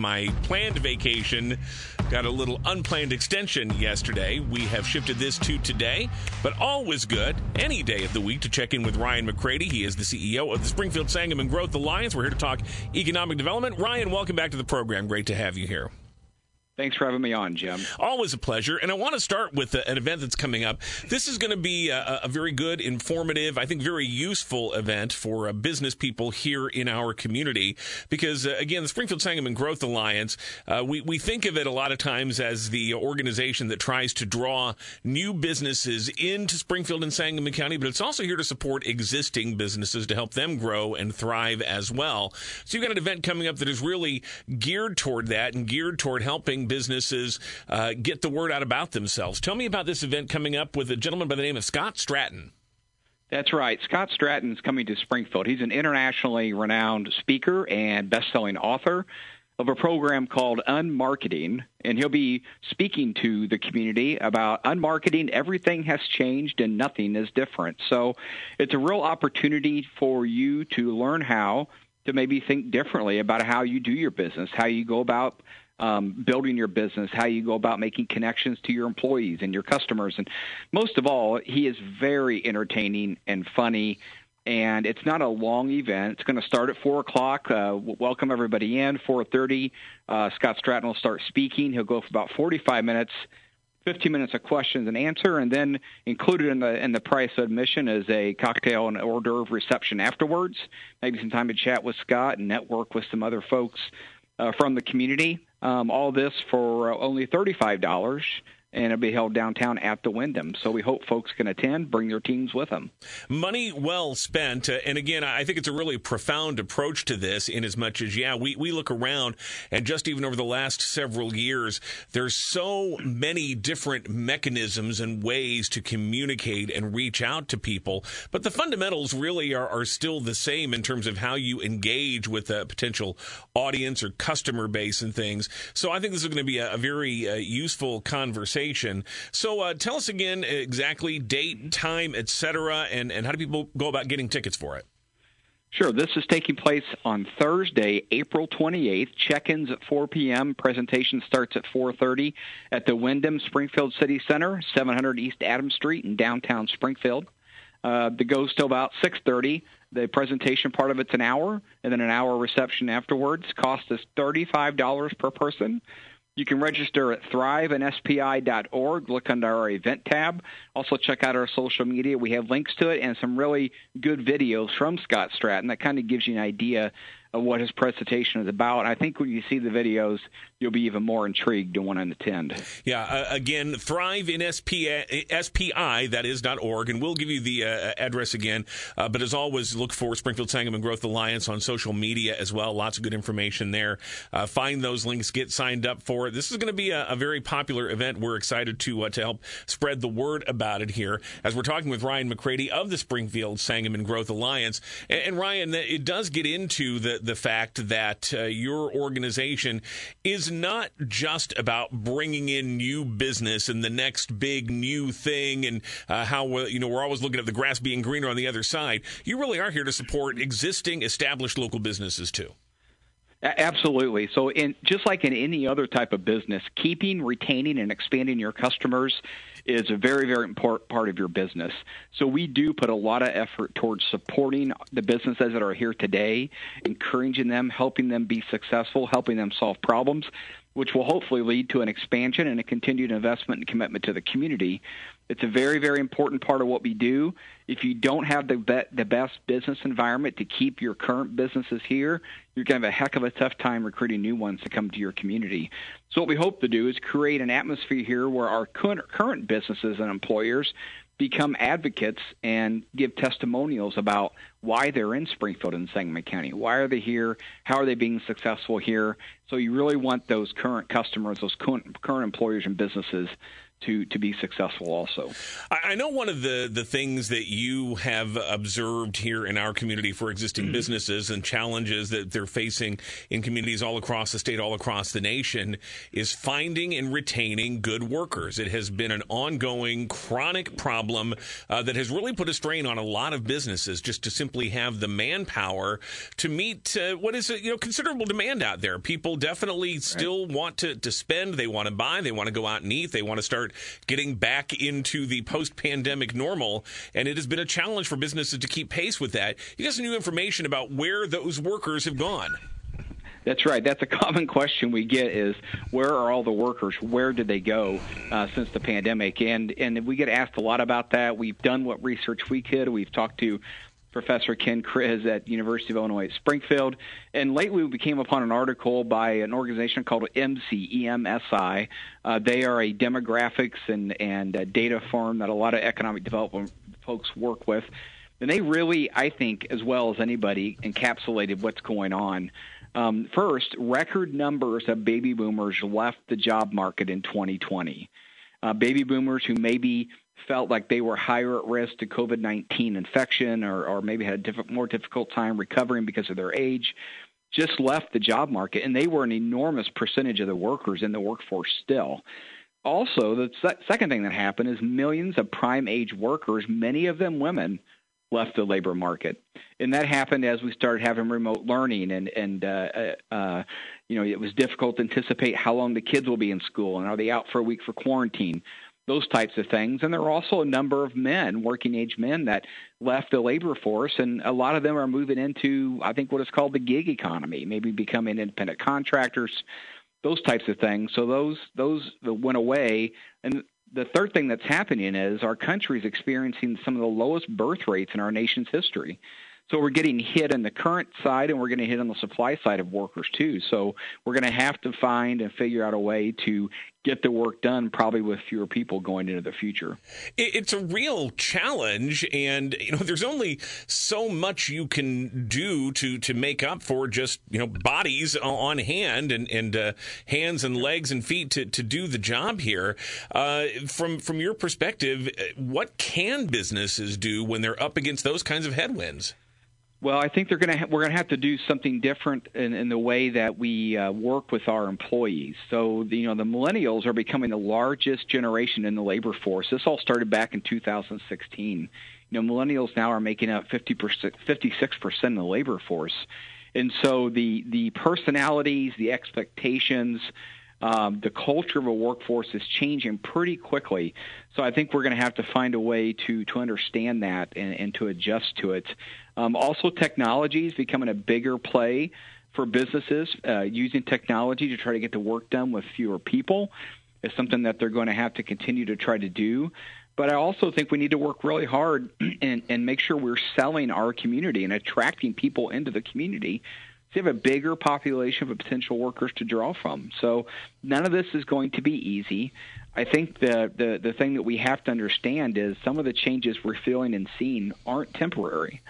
my planned vacation got a little unplanned extension yesterday. We have shifted this to today, but always good any day of the week to check in with Ryan McCrady. He is the CEO of the Springfield Sangamon Growth Alliance. We're here to talk economic development. Ryan, welcome back to the program. Great to have you here. Thanks for having me on, Jim. Always a pleasure. And I want to start with an event that's coming up. This is going to be a, a very good, informative, I think very useful event for uh, business people here in our community. Because, uh, again, the Springfield Sangamon Growth Alliance, uh, we, we think of it a lot of times as the organization that tries to draw new businesses into Springfield and Sangamon County, but it's also here to support existing businesses to help them grow and thrive as well. So you've got an event coming up that is really geared toward that and geared toward helping businesses uh, get the word out about themselves. Tell me about this event coming up with a gentleman by the name of Scott Stratten. That's right. Scott Stratten is coming to Springfield. He's an internationally renowned speaker and best-selling author of a program called Unmarketing, and he'll be speaking to the community about unmarketing. Everything has changed and nothing is different. So it's a real opportunity for you to learn how to maybe think differently about how you do your business, how you go about um, building your business, how you go about making connections to your employees and your customers. And most of all, he is very entertaining and funny. And it's not a long event. It's going to start at four o'clock. Uh, welcome everybody in. Four thirty. Uh, Scott Stratten will start speaking. He'll go for about forty-five minutes. 15 minutes of questions and answer, and then included in the in the price of admission is a cocktail and hors d'oeuvre reception afterwards. Maybe some time to chat with Scott and network with some other folks uh, from the community. Um, all this for uh, only $35 and it'll be held downtown at the Wyndham. So we hope folks can attend, bring their teams with them. Money well spent. Uh, and again, I think it's a really profound approach to this in as much as, yeah, we, we look around and just even over the last several years, there's so many different mechanisms and ways to communicate and reach out to people. But the fundamentals really are, are still the same in terms of how you engage with a potential audience or customer base and things. So I think this is going to be a, a very uh, useful conversation conversation. So uh, tell us again exactly date, time, etc., and and how do people go about getting tickets for it? Sure. This is taking place on Thursday, April 28th. Check-ins at 4 p.m. Presentation starts at 4:30 at the Wyndham Springfield City Center, 700 East Adams Street in downtown Springfield. Uh, the goes till about 6:30. The presentation part of it's an hour, and then an hour reception afterwards. Cost is $35 per person. You can register at thriveandspi.org. Look under our event tab. Also, check out our social media. We have links to it and some really good videos from Scott Stratten that kind of gives you an idea of what his presentation is about. I think when you see the videos, you'll be even more intrigued to want to attend. Yeah, uh, again, Thrive in SPI, SPI, that is, .org, and we'll give you the uh, address again. Uh, but as always, look for Springfield Sangamon Growth Alliance on social media as well. Lots of good information there. Uh, find those links, get signed up for it. This is going to be a, a, very popular event. We're excited to, uh, to help spread the word about it here as we're talking with Ryan McCrady of the Springfield Sangamon Growth Alliance. And, and Ryan, it does get into the the fact that uh, your organization is not just about bringing in new business and the next big new thing and uh, how you know we're always looking at the grass being greener on the other side. You really are here to support existing established local businesses too. Absolutely. So, in just like in any other type of business, keeping, retaining, and expanding your customers is a very, very important part of your business. So, we do put a lot of effort towards supporting the businesses that are here today, encouraging them, helping them be successful, helping them solve problems, which will hopefully lead to an expansion and a continued investment and commitment to the community. It's a very, very important part of what we do. If you don't have the be- the best business environment to keep your current businesses here, you're going to have a heck of a tough time recruiting new ones to come to your community. So what we hope to do is create an atmosphere here where our current businesses and employers become advocates and give testimonials about why they're in Springfield and Sangamon County. Why are they here? How are they being successful here? So you really want those current customers, those current, current employers and businesses to to be successful also. I know one of the the things that you have observed here in our community for existing mm-hmm. businesses and challenges that they're facing in communities all across the state, all across the nation, is finding and retaining good workers. It has been an ongoing, chronic problem uh, that has really put a strain on a lot of businesses just to simply have the manpower to meet uh, what is a you know considerable demand out there. People definitely still right. want to to spend. They want to buy. They want to go out and eat. They want to start getting back into the post pandemic normal. And it has been a challenge for businesses to keep pace with that. You got some new information about where those workers have gone. That's right. That's a common question we get: is where are all the workers? Where did they go uh, since the pandemic? And and we get asked a lot about that. We've done what research we could. We've talked to Professor Ken Kriz at University of Illinois at Springfield. And lately, we came upon an article by an organization called EMSI. Uh, they are a demographics and and data firm that a lot of economic development folks work with. And they really, I think, as well as anybody, encapsulated what's going on. Um, first, record numbers of baby boomers left the job market in 2020. Uh, baby boomers who maybe felt like they were higher at risk to COVID 19 infection or, or maybe had a diff- more difficult time recovering because of their age just left the job market, and they were an enormous percentage of the workers in the workforce still. Also, the se- second thing that happened is millions of prime age workers, many of them women, left the labor market, and that happened as we started having remote learning, and and uh, uh, uh you know it was difficult to anticipate how long the kids will be in school, and are they out for a week for quarantine? Those types of things. And there are also a number of men, working age men, that left the labor force, and a lot of them are moving into, I think, what is called the gig economy, maybe becoming independent contractors, those types of things. So those those went away. And the third thing that's happening is our country is experiencing some of the lowest birth rates in our nation's history. So we're getting hit on the current side, and we're going to hit on the supply side of workers too. So we're going to have to find and figure out a way to get the work done, probably with fewer people going into the future. It's a real challenge, and you know, there's only so much you can do to to make up for just you know bodies on hand and and uh, hands and legs and feet to to do the job here. Uh, from from your perspective, what can businesses do when they're up against those kinds of headwinds? Well, I think they're going to ha- we're going to have to do something different in, in the way that we uh, work with our employees. So, the, you know, the millennials are becoming the largest generation in the labor force. This all started back in 2016. You know, millennials now are making up 50 percent, 56 percent of the labor force, and so the the personalities, the expectations. Um, the culture of a workforce is changing pretty quickly. So I think we're going to have to find a way to to understand that and, and to adjust to it. Um, also, technology is becoming a bigger play for businesses. Uh, using technology to try to get the work done with fewer people is something that they're going to have to continue to try to do. But I also think we need to work really hard and, and make sure we're selling our community and attracting people into the community so you have a bigger population of potential workers to draw from. So none of this is going to be easy. I think the, the, the thing that we have to understand is some of the changes we're feeling and seeing aren't temporary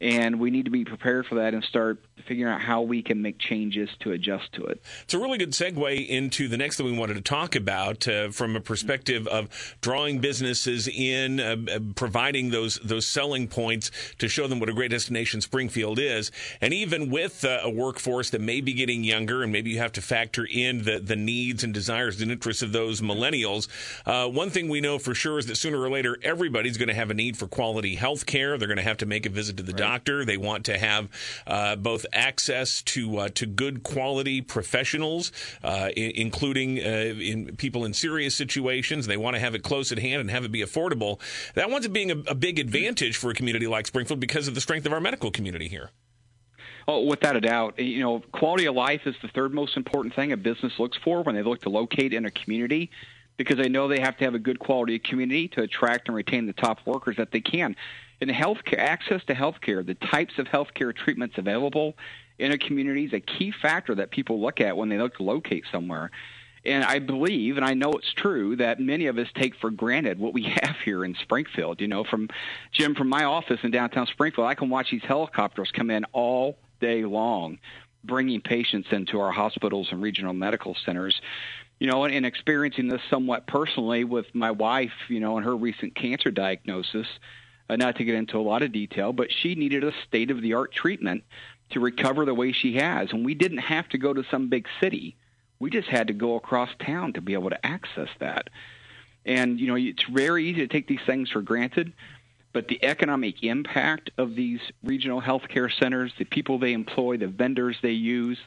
and we need to be prepared for that and start figuring out how we can make changes to adjust to it. It's a really good segue into the next thing we wanted to talk about uh, from a perspective of drawing businesses in, uh, uh, providing those those selling points to show them what a great destination Springfield is, and even with uh, a workforce that may be getting younger, and maybe you have to factor in the the needs and desires and interests of those millennials. Uh, one thing we know for sure is that sooner or later everybody's going to have a need for quality health care. They're going to have to make a visit to the right doctor. They want to have uh, access to uh, to good quality professionals, uh, I- including uh, in people in serious situations. They want to have it close at hand and have it be affordable. That winds up being a, a big advantage for a community like Springfield because of the strength of our medical community here. Oh, without a doubt. You know, quality of life is the third most important thing a business looks for when they look to locate in a community because they know they have to have a good quality community to attract and retain the top workers that they can in healthcare, access to healthcare, the types of healthcare treatments available in a community is a key factor that people look at when they look to locate somewhere. And I believe, and I know it's true, that many of us take for granted what we have here in Springfield. You know, from Jim, from my office in downtown Springfield, I can watch these helicopters come in all day long, bringing patients into our hospitals and regional medical centers. you know, and, and experiencing this somewhat personally with my wife, you know, and her recent cancer diagnosis. Uh, not to get into a lot of detail, but she needed a state of the art treatment to recover the way she has. And we didn't have to go to some big city. We just had to go across town to be able to access that. And, you know, it's very easy to take these things for granted, but the economic impact of these regional healthcare centers, the people they employ, the vendors they use,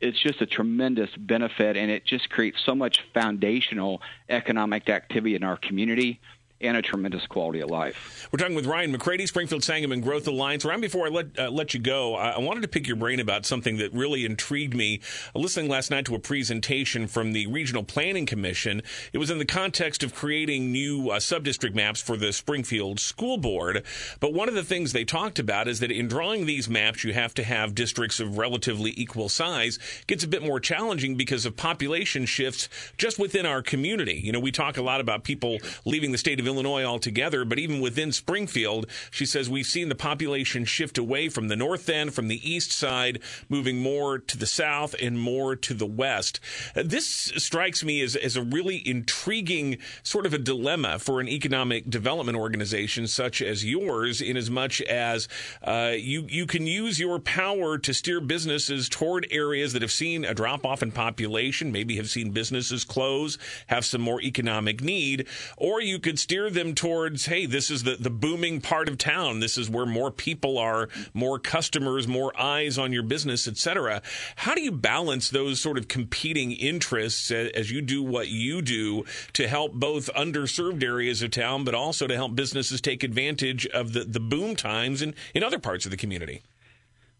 it's just a tremendous benefit, and it just creates so much foundational economic activity in our community and a tremendous quality of life. We're talking with Ryan McCrady, Springfield Sangamon Growth Alliance. Ryan, before I let uh, let you go, I, I, wanted to pick your brain about something that really intrigued me. Listening last night to a presentation from the Regional Planning Commission, it was in the context of creating new uh, subdistrict maps for the Springfield School Board. But one of the things they talked about is that in drawing these maps, you have to have districts of relatively equal size. It gets a bit more challenging because of population shifts just within our community. You know, we talk a lot about people leaving the state of Illinois altogether, but even within Springfield, she says we've seen the population shift away from the north end, from the east side, moving more to the south and more to the west. This strikes me as, as a really intriguing sort of a dilemma for an economic development organization such as yours, in as much as uh, you, you can use your power to steer businesses toward areas that have seen a drop off in population, maybe have seen businesses close, have some more economic need, or you could steer steer them towards, hey, this is the, the booming part of town. This is where more people are, more customers, more eyes on your business, etc. How do you balance those sort of competing interests as you do what you do to help both underserved areas of town, but also to help businesses take advantage of the, the boom times in, in other parts of the community?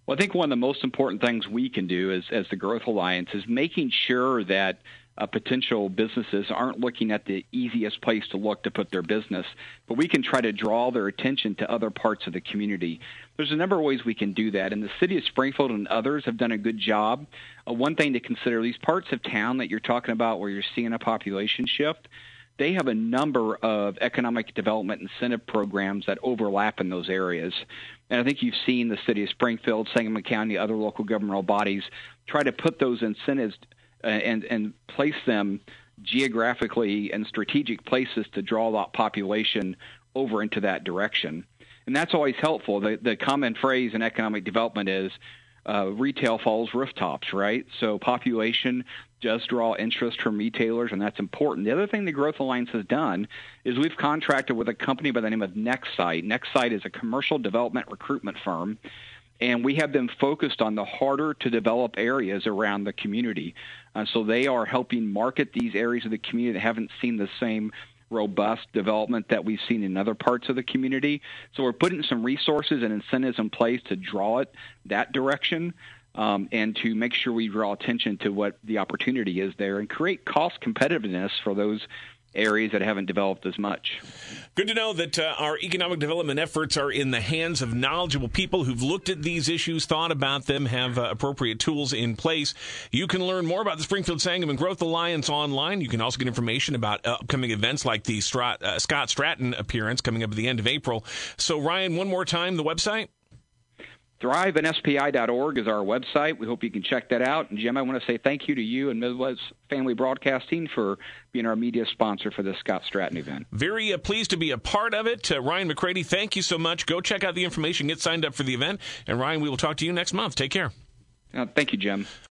Well, I think one of the most important things we can do as, as the Growth Alliance is making sure that uh, potential businesses aren't looking at the easiest place to look to put their business, but we can try to draw their attention to other parts of the community. There's a number of ways we can do that, and the city of Springfield and others have done a good job. Uh, one thing to consider these parts of town that you're talking about where you're seeing a population shift. They have a number of economic development incentive programs that overlap in those areas. And I think you've seen the city of Springfield, Sangamon County, other local governmental bodies try to put those incentives and and place them geographically and strategic places to draw that population over into that direction. And that's always helpful. The, the common phrase in economic development is uh, retail follows rooftops, right? So population does draw interest from retailers, and that's important. The other thing the Growth Alliance has done is we've contracted with a company by the name of NextSite. NextSite is a commercial development recruitment firm and we have them focused on the harder to develop areas around the community. Uh, so they are helping market these areas of the community that haven't seen the same robust development that we've seen in other parts of the community. So we're putting some resources and incentives in place to draw it that direction. Um, and to make sure we draw attention to what the opportunity is there and create cost competitiveness for those areas that haven't developed as much. Good to know that uh, our economic development efforts are in the hands of knowledgeable people who've looked at these issues, thought about them, have uh, appropriate tools in place. You can learn more about the Springfield Sangamon Growth Alliance online. You can also get information about upcoming events like the Strat- uh, Scott Stratten appearance coming up at the end of April. So, Ryan, one more time, the website? ThriveNSPI.org is our website. We hope you can check that out. And Jim, I want to say thank you to you and Midwest Family Broadcasting for being our media sponsor for this Scott Stratten event. Very uh, pleased to be a part of it. Uh, Ryan McCrady, thank you so much. Go check out the information, get signed up for the event. And Ryan, we will talk to you next month. Take care. Uh, thank you, Jim.